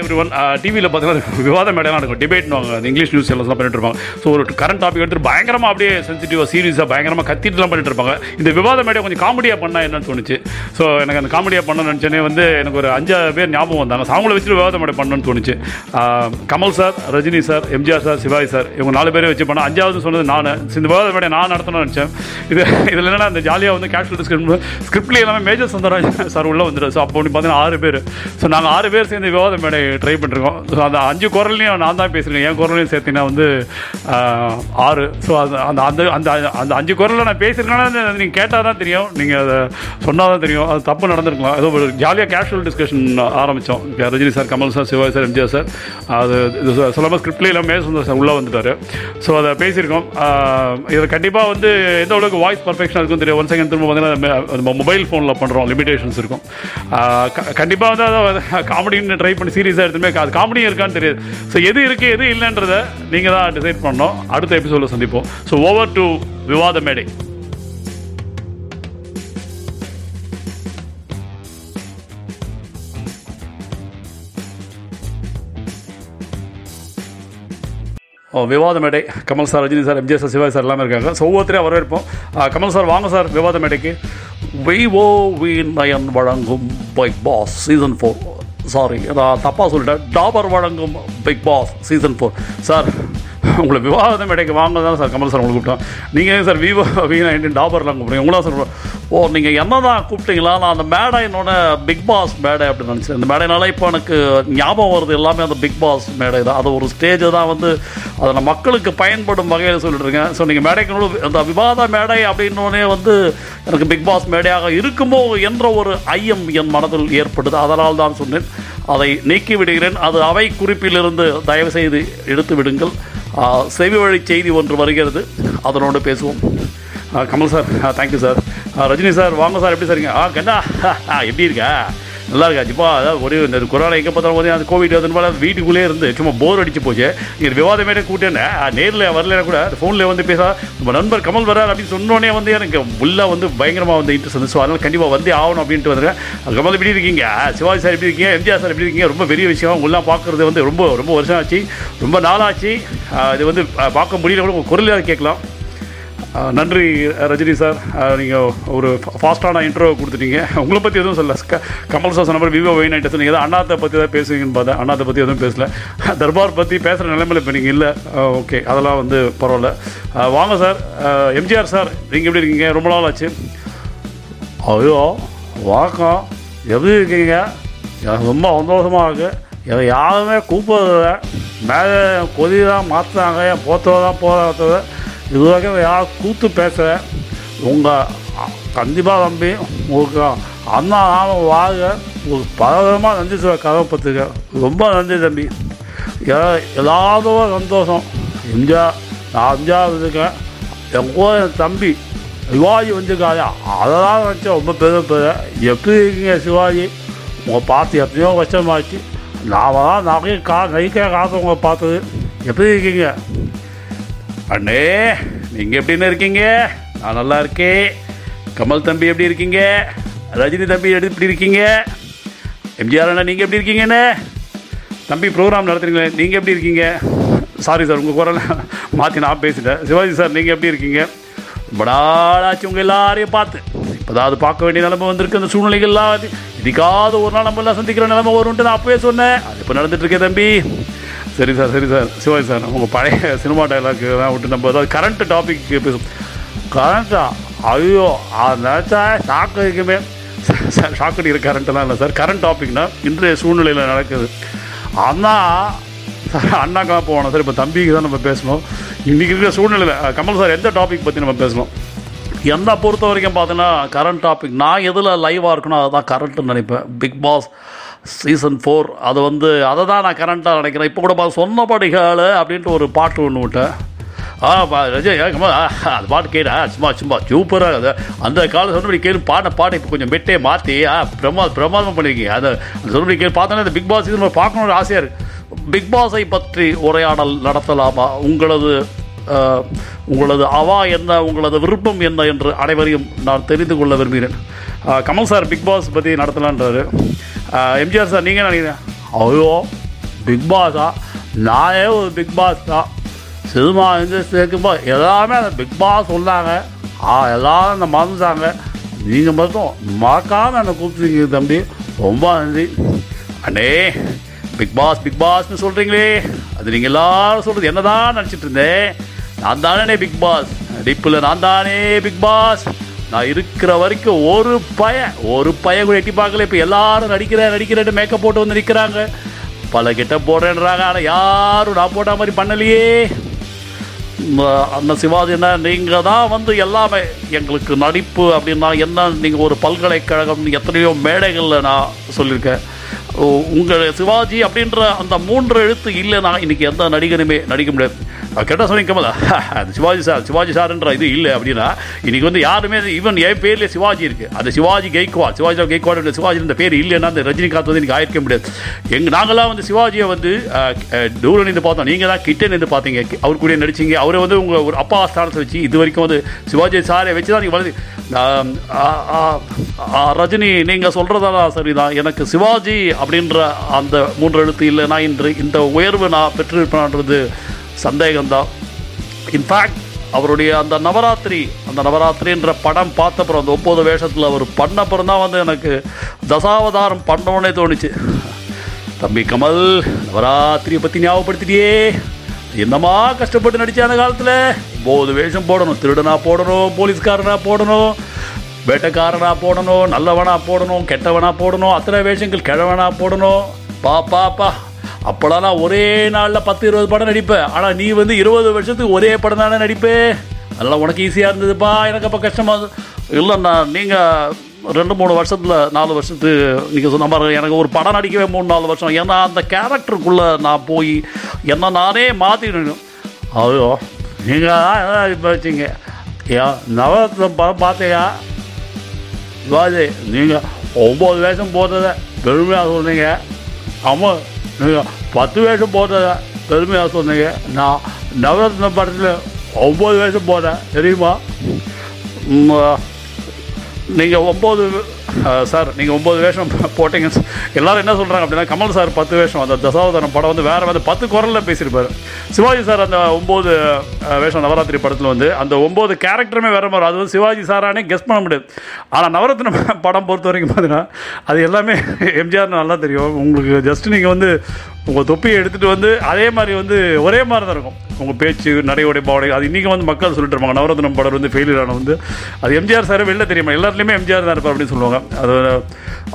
Every one டிவியில் பார்த்தீங்கன்னா விவாத மேடைலாம் இருக்கும் டிபேட்னுவாங்க அந்த இங்கிலீஷ் நியூஸ் எல்லாம் பண்ணிட்டு இருப்பாங்க. ஸோ ஒரு கரண்ட் டாபிக் எடுத்துட்டு பயங்கரமாக அப்படியே சென்சிட்டிவாக சீரியஸாக பயங்கரமாக கத்திட்டுலாம் பண்ணிட்டு இருப்பாங்க. இந்த விவாத மேடையை கொஞ்சம் காமெடியாக பண்ணால் என்னன்னு தோணுச்சு. ஸோ எனக்கு அந்த காமெடியாக பண்ண நினச்சோன்னே வந்து எனக்கு ஒரு அஞ்சாறு பேர் ஞாபகம் வந்தாங்க. அவங்கள வச்சுட்டு விவாத மேடை பண்ணணும்னு தோணுச்சு. Kamal sir Rajini sir MGR sir Sivaji sir இவங்க நாலு பேரை வச்சு பண்ண அஞ்சாவது சொன்னது நான். இந்த விவாத மேடை நான் நடத்தணும்னு நினச்சேன். இது இதில் என்னன்னா அந்த ஜாலியாக வந்து கேஷுவல் டிஸ்கஷன் ஸ்கிரிப்ட்லேயே எல்லாமே மேஜர் சுந்தரராஜ் சார் உள்ளே வந்துடும் ஸோ அப்போ பார்த்தீங்கன்னா ஆறு பேர். ஸோ நாங்கள் ஆறு பேர் சேர்ந்து விவாத மேடை ட்ரை பண்ணிருக்கோம். ஸோ அந்த அஞ்சு குரல்லையும் நான் தான் பேசியிருக்கேன் என் குரலையும் சேர்த்தீங்கன்னா வந்து ஆறு. ஸோ அது அந்த அந்த அந்த அந்த அஞ்சு குரலில் நான் பேசியிருக்கேன்னா நீங்கள் கேட்டால் தான் தெரியும். நீங்கள் அதை சொன்னால் தான் தெரியும். அது தப்பு நடந்திருக்கலாம். ஏதோ ஒரு ஜாலியாக கேஷுவல் டிஸ்கஷன் ஆரம்பித்தோம் Rajini sir Kamal sir Sivaji sir MGR sir அது சொல்லாமல் ஸ்கிரிப்ட்லேயே எல்லாம் மேசுந்தர் சார் உள்ளே வந்துட்டார். ஸோ அதை பேசியிருக்கோம். ஆஹ், இதில் கண்டிப்பாக வந்து எந்த அளவுக்கு வாய்ஸ் பர்ஃபெக்ஷனாக இருக்கும் தெரியும் ஒன் செகண்ட் திரும்ப பார்த்தீங்கன்னா மொபைல் ஃபோனில் பண்ணுறோம் லிமிடேஷன்ஸ் இருக்கும். கண்டிப்பாக வந்து அதை காமெடின்னு ட்ரை பண்ணி சீரியஸாக எடுத்துமே அது காமெடியும் இருக்கான்னு தெரியாது. ஸோ எது இருக்குது எது இல்லைன்றதை நீங்கள் தான் டிசைட் பண்ணோம் அடுத்த எபிசோடில் சந்திப்போம். ஸோ ஓவர் டு விவாத மேடை ஓ, விவாத மேடை Kamal sir Rajini sir MGR sir Sivaji sir எல்லாமே இருக்காங்க. ஸோ ஒவ்வொருத்தரையும் வரவேற்போம். கமல் சார் வாங்க சார் விவாத மேடைக்கு விவோ வி நயன் வழங்கும் Bigg Boss season four sorry நான் தப்பாக சொல்லிட்டேன். டாபர் வழங்கும் Bigg Boss season four sir உங்களை விவாதம் மேடைக்கு வாங்க தான் சார் கமல் சார் உங்களுக்கு கூப்பிட்டோம். நீங்கள் சார் விவோ வி நைன்டீன் டாபர்லாம் கூப்பிடுங்க உங்களா சார் ஓ நீங்கள் என்ன தான் கூப்பிட்டீங்களா? நான் அந்த மேடை என்னோட பிக் பாஸ் மேடை அப்படின்னு நினச்சேன். இந்த மேடைனால இப்போ எனக்கு ஞாபகம் வருது எல்லாமே அந்த பிக் பாஸ் மேடை தான். அது ஒரு ஸ்டேஜை தான் வந்து அதை நான் மக்களுக்கு பயன்படும் வகையில் சொல்லிட்டு இருக்கேன். ஸோ நீங்கள் மேடைக்கு அந்த விவாத மேடை அப்படின்னோடனே வந்து எனக்கு பிக் பாஸ் மேடையாக இருக்குமோ என்ற ஒரு ஐயம் என் மனதில் ஏற்பட்டது. அதனால் தான் சொன்னேன். அதை நீக்கி விடுகிறேன் அது அவை குறிப்பிலிருந்து தயவு செய்து எடுத்து விடுங்கள். சேவை வழி செய்தி ஒன்று வருகிறது. அதனோடு பேசுவோம். Kamal sir thank you sir Rajini sir வாங்க சார் எப்படி சரிங்க ஆ கண்டா எப்படி இருக்கா? நல்லா இருக்கா? அதாவது ஒரு இந்த கொரோனா எங்கே பார்த்தாலும் போது அந்த கோவிட் அதனால வீட்டுக்குள்ளே இருந்து சும்மா போர் அடிச்சு போச்சு. இது விவாதமே கூட்டேன்னு நேரில் வரலனா கூட ஃபோனில் வந்து பேச நம்ம நண்பர் கமல் வரார் அப்படின்னு சொன்னோடனே வந்து எனக்கு உள்ளே வந்து பயங்கரமாக வந்து இன்ட்ரெஸ்ட் வந்து ஸோ அதனால் கண்டிப்பாக வந்தே ஆகணும் அப்படின்ட்டு வந்துருக்கேன் கமல் எப்படி இருக்கீங்க? சிவாஜி சார் எப்படி இருக்கீங்க? எம்ஜிஆர் சார் எப்படி இருக்கீங்க? ரொம்ப பெரிய விஷயம் உங்களாம் பார்க்குறது வந்து ரொம்ப ரொம்ப வருஷம் ஆச்சு. ரொம்ப நாளாச்சு. இது வந்து பார்க்க முடியல கூட உங்கள் குரலாக கேட்கலாம். நன்றி ரஜினி சார். நீங்கள் ஒரு ஃபாஸ்ட்டான இன்ட்ரோ கொடுத்துட்டீங்க. உங்களை பற்றி எதுவும் சொல்ல க- கமல் சார் சொன்ன மாதிரி விவோ வெயின் ஆகிட்டு சொன்னீங்க எதாவது அண்ணாத்தை பற்றி தான் பேசுவீங்கன்னு பார்த்தேன் அண்ணாத்தை பற்றி எதுவும் பேசல. தர்பார் பற்றி பேசுகிற நிலைமையில் இப்போ நீங்கள் இல்லை. ஓகே அதெல்லாம் வந்து பரவாயில்ல. வாங்க சார். எம்ஜிஆர் சார் நீங்கள் எப்படி இருக்கீங்க? ரொம்ப நாள் ஆச்சு. ஐயோ வணக்கம் எப்படி இருக்கீங்க? ரொம்ப சந்தோஷமாக இருக்குது இதை யாருமே கூப்பிடுறதில்ல. மேலே கொதி தான் மாற்றினாங்க என் போத்தோ தான் போகிறத இது வரைக்கும் கூத்து பேசுகிறேன் உங்கள் கண்டிப்பாக தம்பி உங்களுக்கு அண்ணா நாம வாங்க உங்களுக்கு பலவிதமாக நன்றி சொல்ல கடமைப்பட்டுருக்கேன் ரொம்ப நன்றி தம்பி. ஏ- எல்லாரும் சந்தோஷம். எம்ஜிஆர் நான் எம்ஜிஆர் இருக்கேன். என் கூட என் தம்பி சிவாஜி வந்திருக்காரு. அதெல்லாம் நினச்சா ரொம்ப பெரும் பெரிய எப்படி இருக்கீங்க சிவாஜி? உங்கள் பார்த்து எத்தனையோ வருஷமாச்சு. நான் தான் நிறைய கா நைக்கே காசு உங்களை பார்த்தது. எப்படி இருக்கீங்க? அண்ணே நீங்கள் எப்படின்னு இருக்கீங்க? நான் நல்லா இருக்கேன். கமல் தம்பி எப்படி இருக்கீங்க? ரஜினி தம்பி எப்படி இருக்கீங்க? எம்ஜிஆர் அண்ணா நீங்கள் எப்படி இருக்கீங்கண்ணே? தம்பி ப்ரோக்ராம் நடத்துறீங்களே நீங்கள் எப்படி இருக்கீங்க? சாரி சார் உங்கள் குரலை மாற்றி நான் பேசிட்டேன். சிவாஜி சார் நீங்கள் எப்படி இருக்கீங்க? ரொம்ப நாளாச்சு உங்கள் எல்லாரையும் பார்த்து. இப்போதாவது அது பார்க்க வேண்டிய நிலைமை வந்திருக்கு. அந்த சூழ்நிலைகள்லாம் இதுக்காவது ஒரு நாள் நம்ம எல்லாம் சந்திக்கிற நிலைமை வரும்ன்ட்டு நான் அப்பவே சொன்னேன். அது இப்போ நடந்துட்டு இருக்கேன் தம்பி. சரி சார் சரி சார். சிவாஜி சார் உங்கள் பழைய சினிமா டைலாக்கு தான் விட்டு நம்ம ஏதாவது கரண்ட் டாபிக் பேசும் கரண்ட்டா ஐயோ அது நினச்சா ஷாக்கு இருக்குமே சார் ஷாக் அடிக்கிற கரண்ட்டெல்லாம் இல்லை சார். கரண்ட் டாபிக்னா இன்றைய சூழ்நிலையில் நடக்குது. அண்ணா சார் அண்ணாக்கெல்லாம் போகணும் சார். இப்போ தம்பிக்கு தான் நம்ம பேசணும். இன்றைக்கி இருக்கிற சூழ்நிலையில் கமல் சார் எந்த டாபிக் பற்றி நம்ம பேசணும்? என்னை பொறுத்த வரைக்கும் பார்த்தீங்கன்னா கரண்ட் டாபிக் நான் எதில் லைவாக இருக்கணும் அதுதான் கரண்ட்டுன்னு நினைப்பேன். பிக் பாஸ் சீசன் ஃபோர் அது வந்து அதை தான் நான் கரண்ட்டாக நினைக்கிறேன். இப்போ கூட பா சொன்னபடிகள் அப்படின்ட்டு ஒரு பாட்டு ஒன்று விட்டேன் ஆ ரஜய் அது பாட்டு கேடா சும்மா சும்மா சூப்பராக அது அந்த காலம் சொன்னபடி கேளு பாட பாட்டை இப்போ கொஞ்சம் பெட்டே மாற்றி ஆ பிரமா பிரமாதம் பண்ணியிருக்கீங்க அதை சொன்னபடி கேள்வி பார்த்தோன்னா அந்த பிக் பாஸ் சீசன் பார்க்கணும்னு ஆசையாக இருக்குது பிக் பாஸை பற்றி உரையாடல் நடத்தலாமா? உங்களது உங்களது அவா என்ன உங்களது விருப்பம் என்ன என்று அனைவரையும் நான் தெரிந்து கொள்ள விரும்புகிறேன். கமல் சார் பிக் பாஸ் பற்றி நடத்தலான்றாரு. எம்ஜிஆர் சார் நீங்கள் நினைக்கிறேன் ஐயோ பிக் பாஸா நானே ஒரு பிக் பாஸ் தான் சினிமா இண்டஸ்ட்ரி இருக்கும்போது எல்லாமே அந்த பிக் பாஸ் சொன்னாங்க. ஆ எல்லாரும் அந்த மறந்துட்டாங்க நீங்கள் மட்டும் மறக்காமல் என்னை கூப்பிட்டுருக்கீங்க தம்பி. ரொம்ப நன்றி. அண்ணே பிக் பாஸ் பிக் பாஸ்னு சொல்கிறீங்களே அது நீங்கள் எல்லாரும் சொல்கிறது என்ன தான் நினச்சிட்டு இருந்தேன் நான் தானே பிக் பாஸ் டிப்பில் நான் தானே பிக் பாஸ் நான் இருக்கிற வரைக்கும் ஒரு பையன் ஒரு பையன் கூட எட்டி பார்க்கல. இப்போ எல்லாரும் நடிக்கிறேன் நடிக்கிறேன் மேக்கப் போட்டு வந்து நிற்கிறாங்க பல கிட்ட போடுறேன்றாங்க ஆனால் யாரும் நான் போட்ட மாதிரி பண்ணலையே. அந்த சிவாஜி என்ன நீங்கள் தான் வந்து எல்லாமே எங்களுக்கு நடிப்பு அப்படின்னா என்ன நீங்கள் ஒரு பல்கலைக்கழகம் எத்தனையோ மேடைகளில் நான் சொல்லியிருக்கேன். உங்கள் சிவாஜி அப்படின்ற அந்த மூன்று எழுத்து இல்லைன்னா இன்றைக்கி எந்த நடிகருமே நடிக்க முடியாது. கேட்டால் சொன்னீங்க கமலா. அது சிவாஜி சார் சிவாஜி சார்ன்ற இது இல்லை அப்படின்னா இன்னைக்கு வந்து யாருமே ஈவன் என் பேர்லேயே சிவாஜி இருக்கு. அந்த சிவாஜி கெய்க்வாட் சிவாஜி கெய்க்வாட் சிவாஜி இந்த பேர் இல்லைன்னா அந்த ரஜினிகாந்த் வந்து எனக்கு ஆயிருக்க முடியாது. எங்க நாங்களாம் வந்து சிவாஜியை வந்து தூரம் நின்று பார்த்தோம். நீங்கள் தான் கிட்டே நின்று பார்த்தீங்க. அவர் கூட நடிச்சீங்க. அவரை வந்து உங்கள் ஒரு அப்பா ஸ்தானத்தை வச்சு இது வரைக்கும் வந்து சிவாஜி சாரை வச்சு தான் நீங்கள் வளர்ந்து ரஜினி நீங்கள் சொல்கிறதெல்லாம் சரிதான். எனக்கு சிவாஜி அப்படின்ற அந்த மூன்று எழுத்து இல்லைன்னா இன்று இந்த உயர்வு நான் பெற்றிருப்பேன்ன்றது சந்தேகம்தான். இன்ஃபேக்ட் அவருடைய அந்த நவராத்திரி அந்த நவராத்திரின்ற படம் பார்த்தப்புறம் அந்த ஒம்பது வேஷத்தில் அவர் பண்ணப்புறம் தான் வந்து எனக்கு தசாவதாரம் பண்ணோன்னே தோணுச்சு. தம்பி கமல் நவராத்திரியை பற்றி ஞாபகப்படுத்திட்டியே. என்னமா கஷ்டப்பட்டு நடிச்ச அந்த காலத்தில்? ஒம்பது வேஷம் போடணும். திருடனா போடணும் போலீஸ்காரனா போடணும் வேட்டைக்காரனாக போடணும் நல்லவனா போடணும் கெட்டவனா போடணும் அத்தனை வேஷங்கள் கிழவனாக போடணும். பா பா பா. அப்போலாம் நான் ஒரே நாளில் பத்து இருபது படம் நடிப்பேன். ஆனால் நீ வந்து இருபது வருஷத்துக்கு ஒரே படம் தானே நடிப்பே? அதெல்லாம் உனக்கு ஈஸியாக இருந்ததுப்பா. எனக்கு அப்போ கஷ்டமாக இல்லைண்ணா நீங்கள் ரெண்டு மூணு வருஷத்தில் நாலு வருஷத்து நீங்கள் சொன்ன மாதிரி எனக்கு ஒரு படம் நடிக்கவே மூணு நாலு வருஷம். ஏன்னா அந்த கேரக்டருக்குள்ளே நான் போய் என்ன நானே மாற்றிடணும் ஐயோ நீங்கள் இப்போ வச்சிங்க? ஏன் நவரத்னம் படம் பார்த்தியா சிவாஜி நீங்கள் ஒம்பது வேஷம் போட்டதை பெருமையாக சொன்னீங்க ஆமாம் நீங்கள் பத்து வேஷம் போட்டதை பெருமையாக சொன்னீங்க நான் நவரத்ன படத்தில் ஒம்பது வேஷம் போட்டேன் தெரியுமா நீங்கள் ஒம்பது சார் நீங்கள் ஒம்பது வேஷம் போட்டிங்க. எல்லாரும் என்ன சொல்கிறாங்க அப்படின்னா கமல் சார் பத்து வேஷம். அந்த தசாவதாரம் படம் வந்து வேறு வந்து பத்து குரலில் பேசியிருப்பார். சிவாஜி சார் அந்த ஒம்பது வேஷம் நவராத்திரி படத்தில் வந்து அந்த ஒம்பது கேரக்டருமே வேறு மாதிரி. அது வந்து சிவாஜி சாரானே கெஸ் பண்ண முடியாது. ஆனால் நவரத்ன படம் பொறுத்த வரைக்கும் பார்த்தீங்கன்னா அது எல்லாமே எம்ஜிஆர் நல்லா தெரியும். உங்களுக்கு ஜஸ்ட் நீங்கள் வந்து உங்கள் தொப்பியை எடுத்துகிட்டு வந்து அதே மாதிரி வந்து ஒரே மாதிரி தான் இருக்கும். உங்கள் பேச்சு நடையோடைய பாவடை அது இன்றைக்கி வந்து மக்கள் சொல்லிட்டு இருப்பாங்க. நவரத்னம் படம் வந்து ஃபெயிலியர் ஆன வந்து அது எம்ஜிஆர் சார் வெளில தெரியுமா? எல்லாத்துலேயுமே எம்ஜிஆர் தான் இருப்பார் அப்படின்னு சொல்லுவாங்க. அது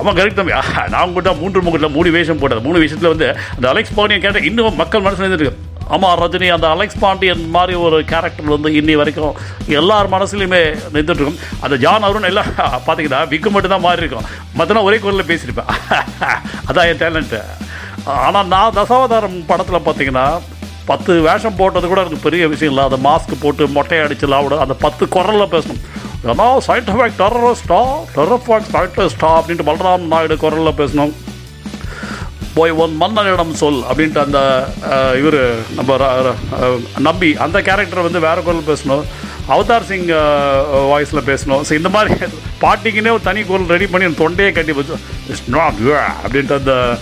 ஆமாம் கரெக்ட் தம்பி நான் கூட மூன்று முகத்தில் மூணு வேஷம் போட்டது. மூணு விஷயத்தில் வந்து அந்த அலெக்ஸ் பாண்டியன் கேட்டால் இன்னும் மக்கள் மனசில் இருந்துருக்கு ஆமாம் ரஜினி அந்த அலெக்ஸ் பாண்டியன் மாதிரி ஒரு கேரக்டர் வந்து இன்னி வரைக்கும் எல்லார் மனசுலையுமே நின்றுட்டுருக்கும் அந்த ஜான் அவரும் எல்லாம் பார்த்தீங்கன்னா விக்கு மட்டும் தான் மாறி இருக்கும். மற்றனா ஒரே குரலில் பேசியிருப்பேன் அதான் என் டேலண்ட்டு ஆனால் நான் தசாவதாரம் படத்தில் பார்த்தீங்கன்னா பத்து வேஷம் போட்டது கூட எனக்கு பெரிய விஷயம் இல்லை. அந்த மாஸ்க் போட்டு மொட்டையை அடிச்சு லாவிட. அந்த பத்து குரலில் பேசணும். ஏன்னா சயின்டிஃபிக் டெரரிஸ்டா டெரரிஃபிக் சயின்டிஸ்டா அப்படின்ட்டு பலராம் நாயுடு குரலில் பேசணும். போய் ஒன் மன்னனிடம் சொல் அப்படின்ட்டு அந்த இவர் நம்ம ர- நம்பி அந்த கேரக்டரை வந்து வேறு குரல் பேசணும். அவதார் சிங் வாய்ஸில் பேசணும். ஸோ இந்த மாதிரி பாட்டிக்குன்னே ஒரு தனி குரல் ரெடி பண்ணி தொண்டையே கட்டி வச்சு இட்ஸ் நாட் அப்படின்ட்டு அந்த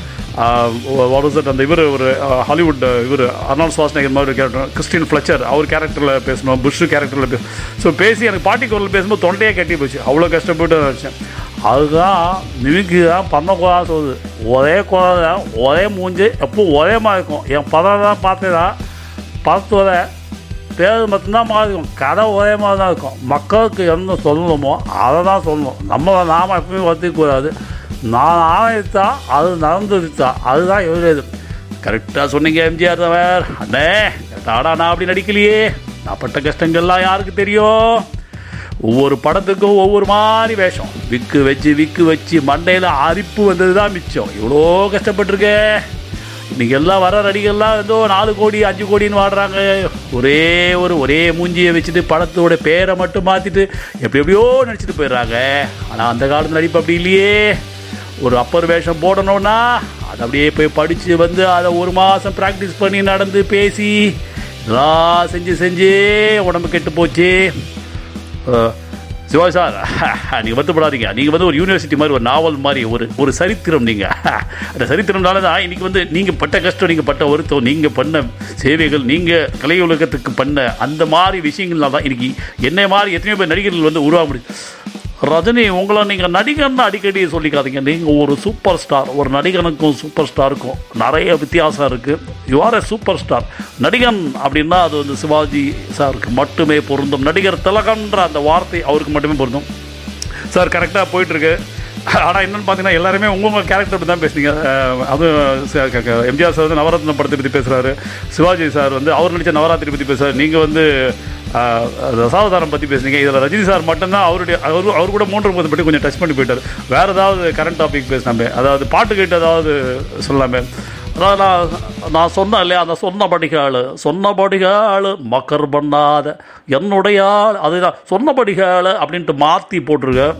வாட் அந்த இவர் ஒரு ஹாலிவுட் இவர் அர்னால் சுவாஸ்நேகர் மாதிரி ஒரு கேரக்டர் கிறிஸ்டின் ஃப்ளச்சர் அவர் கேரக்டரில் பேசணும் புஷ் கேரக்டரில் பேசணும் ஸோ பேசி எனக்கு பாட்டி குரல் பேசும்போது தொண்டையே கட்டி போச்சு. அவ்வளோ கஷ்டப்பட்டு நினச்சேன் அதுதான் மிமிக்கு தான் பண்ணக்கூடாது சொல்லுது ஒரே குழா தான் ஒரே மூஞ்சி எப்போ ஒரே மாதிரி இருக்கும். என் பதம் தான் பார்த்ததா? படத்தோட பேர் மட்டும்தான் மாதிரி இருக்கும். கதை ஒரே மாதிரி தான் இருக்கும். மக்களுக்கு என்ன சொல்லணுமோ அதை தான் சொல்லணும். நம்ம நாம் எப்பவுமே வருத்திக்கூடாது நான் ஆணையத்தா அது நடந்துருச்சா அதுதான் எழுது கரெக்டாக சொன்னீங்க எம்ஜிஆர் தவர். அண்ணே தாடா நான் அப்படி நடிக்கலையே. நான் பட்ட கஷ்டங்கள்லாம் யாருக்கு தெரியும்? ஒவ்வொரு படத்துக்கும் ஒவ்வொரு மாதிரி வேஷம். விக்கு வச்சு விக்கு வச்சு மண்டையில் அரிப்பு வந்தது தான் மிச்சம். இவ்வளோ கஷ்டப்பட்டிருக்கேன் இன்னைக்கு எல்லாம் வர நடிகர்லாம் ஏதோ நாலு கோடி அஞ்சு கோடின்னு வாடுறாங்க. ஒரே ஒரு ஒரே மூஞ்சியை வச்சுட்டு படத்தோட பேரை மட்டும் மாற்றிட்டு எப்படி எப்படியோ நடிச்சிட்டு போயிடுறாங்க. ஆனால் அந்த காலத்து நடிப்பு அப்படி இல்லையே. ஒரு அப்பர் வேஷம் போடணும்னா அதை அப்படியே போய் படித்து வந்து அதை ஒரு மாதம் ப்ராக்டிஸ் பண்ணி நடந்து பேசி இதெல்லாம் செஞ்சு செஞ்சு உடம்பு கெட்டு போச்சு. சிவாஜி சார் நீங்கள் வருத்தப்படாதீங்க. நீங்கள் வந்து ஒரு யூனிவர்சிட்டி மாதிரி ஒரு நாவல் மாதிரி ஒரு ஒரு சரித்திரம் நீங்கள் அந்த சரித்திரம்னால தான் இன்றைக்கி வந்து நீங்கள் பட்ட கஷ்டம் நீங்கள் பட்ட வருத்தம் நீங்கள் பண்ண சேவைகள் நீங்கள் கலை உலகத்துக்கு பண்ண அந்த மாதிரி விஷயங்கள்னால தான் இன்றைக்கி என்னை மாதிரி எத்தனையோ பேர் நடிகர்கள் வந்து உருவாக முடியும் ரஜினி உங்களை நீங்கள் நடிகர்னு அடிக்கடி சொல்லிக்காதீங்க. நீங்கள் ஒரு சூப்பர் ஸ்டார் ஒரு நடிகனுக்கும் சூப்பர் ஸ்டாருக்கும் நிறைய வித்தியாசம் இருக்குது you are a super star நடிகன் அப்படின்னா அது வந்து சிவாஜி சாருக்கு மட்டுமே பொருந்தும். நடிகர் திலகன்ற அந்த வார்த்தை அவருக்கு மட்டுமே பொருந்தும். சார் கரெக்டாக போயிட்டுருக்கு. ஆனால் என்னென்னு பார்த்தீங்கன்னா எல்லாருமே உங்கள் உங்கள் கேரக்டர் தான் பேசுனீங்க. அது அதுவும் எம்ஜிஆர் சார் வந்து நவரத்ன படத்தை பற்றி பேசுகிறாரு சிவாஜி சார் வந்து அவர் நடித்த நவராத்திரி பற்றி பேசுகிறார் நீங்கள் வந்து தசாவதாரம் பற்றி பேசுனீங்க. இதில் ரஜினி சார் மட்டும்தான் அவருடைய அவர் அவர் கூட மூன்று முப்பது பற்றி கொஞ்சம் டச் பண்ணி போயிட்டார். வேறு ஏதாவது கரண்ட் டாபிக் பேசினாமே. அதாவது பாட்டு கேட்டு ஏதாவது சொல்லலாமே. அதாவது நான் நான் சொன்னேன் இல்லையா அந்த சொன்ன படிகாள் சொன்ன படிகாள் மக்கர் பண்ணாத என்னுடைய ஆள். அதுதான் சொன்ன படிகாள் அப்படின்ட்டு மாற்றி போட்டிருக்கேன்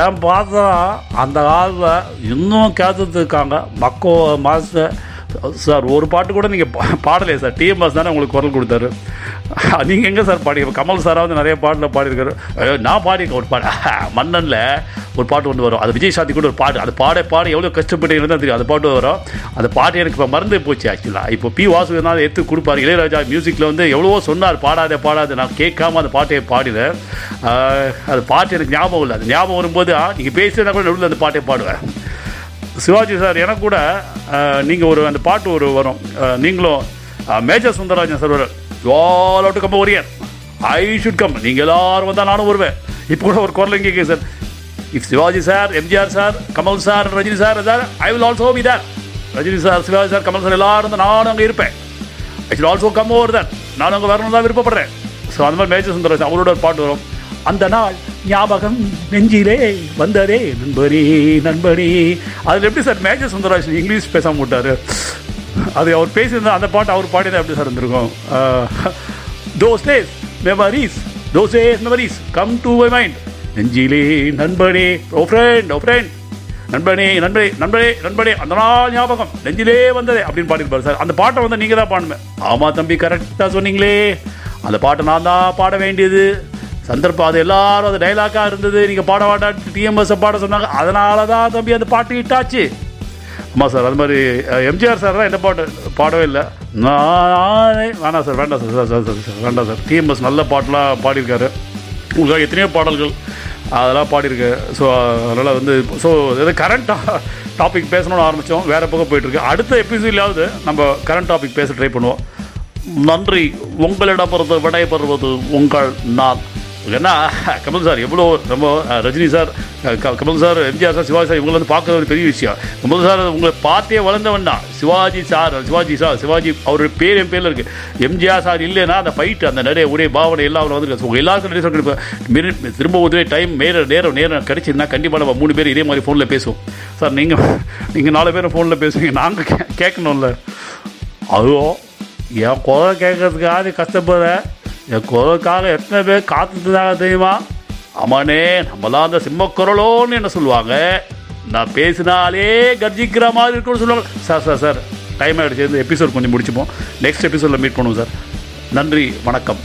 ஏன் பார்த்தா அந்த காலத்தில் இன்னும் கேட்டுட்டு இருக்காங்க. மக்கோ மாஸ்டர் சார் ஒரு பாட்டு கூட நீங்கள் பாடலையே சார். டிஎம்எஸ் தானே உங்களுக்கு குரல் கொடுத்தாரு. நீங்கள் எங்கே சார் பாடி கமல் சாராக வந்து நிறைய பாட்டில் பாடியிருக்காரு. நான் பாடியிருக்கேன் ஒரு பாட்டு. மன்னனில் ஒரு பாட்டு ஒன்று வரும். அது விஜய் சாந்தி கூட ஒரு பாட்டு. அது பாட பாட எவ்வளோ கஷ்டப்பட்டு தான் தெரியும். அந்த பாட்டு வரும். அந்த பாட்டு எனக்கு இப்போ மறந்து போச்சு ஆக்சுவலாக இப்போ பி வாசுதனால எடுத்து கொடுப்பாரு. இளையராஜா மியூசிக்கில் வந்து எவ்வளவோ சொன்னார். பாடாதே பாடாது. நான் கேட்காம அந்த பாட்டையை பாடினேன். அது பாட்டு எனக்கு ஞாபகம் இல்லை. அது ஞாபகம் வரும்போது நீங்கள் பேசுனா கூட நடுவில் அந்த பாட்டை பாடுவேன். சிவாஜி சார் எனக்கு கூட நீங்கள் ஒரு அந்த பாட்டு ஒரு வரும். நீங்களும் major Sundararajan sir all out கம்ப ஒரியர் ஐ ஷுட் கம் நீங்கள் எல்லாரும் வந்தால் நானும் வருவேன். இப்போ கூட ஒரு குரல் இங்கே sir. If Sivaji sir MGR sir Kamal sir Rajini sir sir I will also be there Rajini sir Sivaji sir Kamal sir எல்லாரும் நானும் அங்கே இருப்பேன். I should also come over there நானும் அங்கே வரணும் தான் விருப்பப்படுறேன். ஸோ அந்த மாதிரி மேஜர் சுந்தரராஜன் அவரோட ஒரு பாட்டு வரும். அந்த நாள் ஞாபகம் நெஞ்சிலே வந்ததே நண்பனே நண்பனே அதில் எப்படி சார் மேஜர் சுந்தரராஜன் இங்கிலீஷ் பேசாம விட்டாரு அது அவர் பேசியிருந்தா அந்த பாட்டு அவர் பாடிதான் எப்படி சார் இருந்திருக்கும்? Those days memories those days memories come to my mind நெஞ்சிலே நண்பனே ஓ ஃப்ரெண்ட் ஓ ஃப்ரெண்ட் நண்பனே நண்பனே நண்பனே நண்பனே. அந்த நாள் ஞாபகம் நெஞ்சிலே வந்ததே அப்படின்னு பாடிருப்பாரு சார். அந்த பாட்டை வந்து நீங்கள் தான் பாடணுமே. ஆமாம் தம்பி கரெக்டாக சொன்னீங்களே. அந்த பாட்டை நான் தான் பாட வேண்டியது. சந்தர்ப்பம் அது எல்லாரும் அது டைலாக்காக இருந்தது. நீங்கள் பாட வாட்டா டிஎம்எஸ் பாட சொன்னாங்க. அதனால தான் தம்பி அந்த பாட்டு இட்டாச்சு ஆமாம் சார் அது மாதிரி எம்ஜிஆர் சார் தான் என்ன பாட்டு பாடவே இல்லை. நானே வேணாம் சார் வேண்டாம் சார் சார் சார் சார் வேண்டாம் சார். டிஎம்எஸ் நல்ல பாட்டெலாம் பாடியிருக்காரு. உங்களுக்காக எத்தனையோ பாடல்கள் அதெல்லாம் பாடியிருக்கு. ஸோ அதனால் வந்து ஸோ இது கரண்ட் டாபிக் பேசணும்னு ஆரம்பித்தோம் வேறு பக்கம் போயிட்டுருக்கு. அடுத்த எபிசோட்லையாவது நம்ம கரண்ட் டாபிக் பேச ட்ரை பண்ணுவோம். நன்றி. உங்களிடம் உங்களிடமிருந்து விடைபெறுவது உங்கள் நான் ஏன்னா கமல் சார் எவ்வளோ ரொம்ப ரஜினி சார் க- Kamal sir MGR sir Sivaji sir இவங்களை வந்து பார்க்கறது ஒரு பெரிய விஷயம். கமல் சார் உங்களை பார்த்தே வளர்ந்தவன் தான். சிவாஜி சார் சிவாஜி சார் சிவாஜி அவருடைய பேர் என் பேரில் இருக்குது எம்ஜிஆர் சார் இல்லைன்னா அந்த ஃபைட் அந்த நிறைய ஒரே பாவனை எல்லாம் அவர் வந்துருக்கு உங்கள் எல்லாருக்கும் நிறைய சொல்லிருப்பேன் திரும்ப உதவி டைம் நேரம் நேரம் நேரம் கிடச்சிருந்தா கண்டிப்பாக நம்ம மூணு பேர் இதே மாதிரி ஃபோனில் பேசுவோம். சார் நீங்கள் நீங்கள் நாலு பேரும் ஃபோனில் பேசுவீங்க. நாங்கள் கே கேட்கணும்ல. அதுவோ என் குரல் கேட்கறதுக்காக கஷ்டப்படுறேன் என் குரலுக்காக எத்தனை பேர் காத்துட்டுதாங்க தெரியுமா? அம்மானே நம்மளாம் அந்த சிம்மக்குரலோன்னு என்ன சொல்லுவாங்க. நான் பேசினாலே கர்ஜிக்கிற மாதிரி இருக்கும்னு சொல்லுவாங்க. சார் சார் சார் டைம் ஆகிடுச்சு இந்த எபிசோட் கொஞ்சம் முடிச்சுப்போம். நெக்ஸ்ட் எபிசோடில் மீட் பண்ணுவோம் சார். நன்றி வணக்கம்.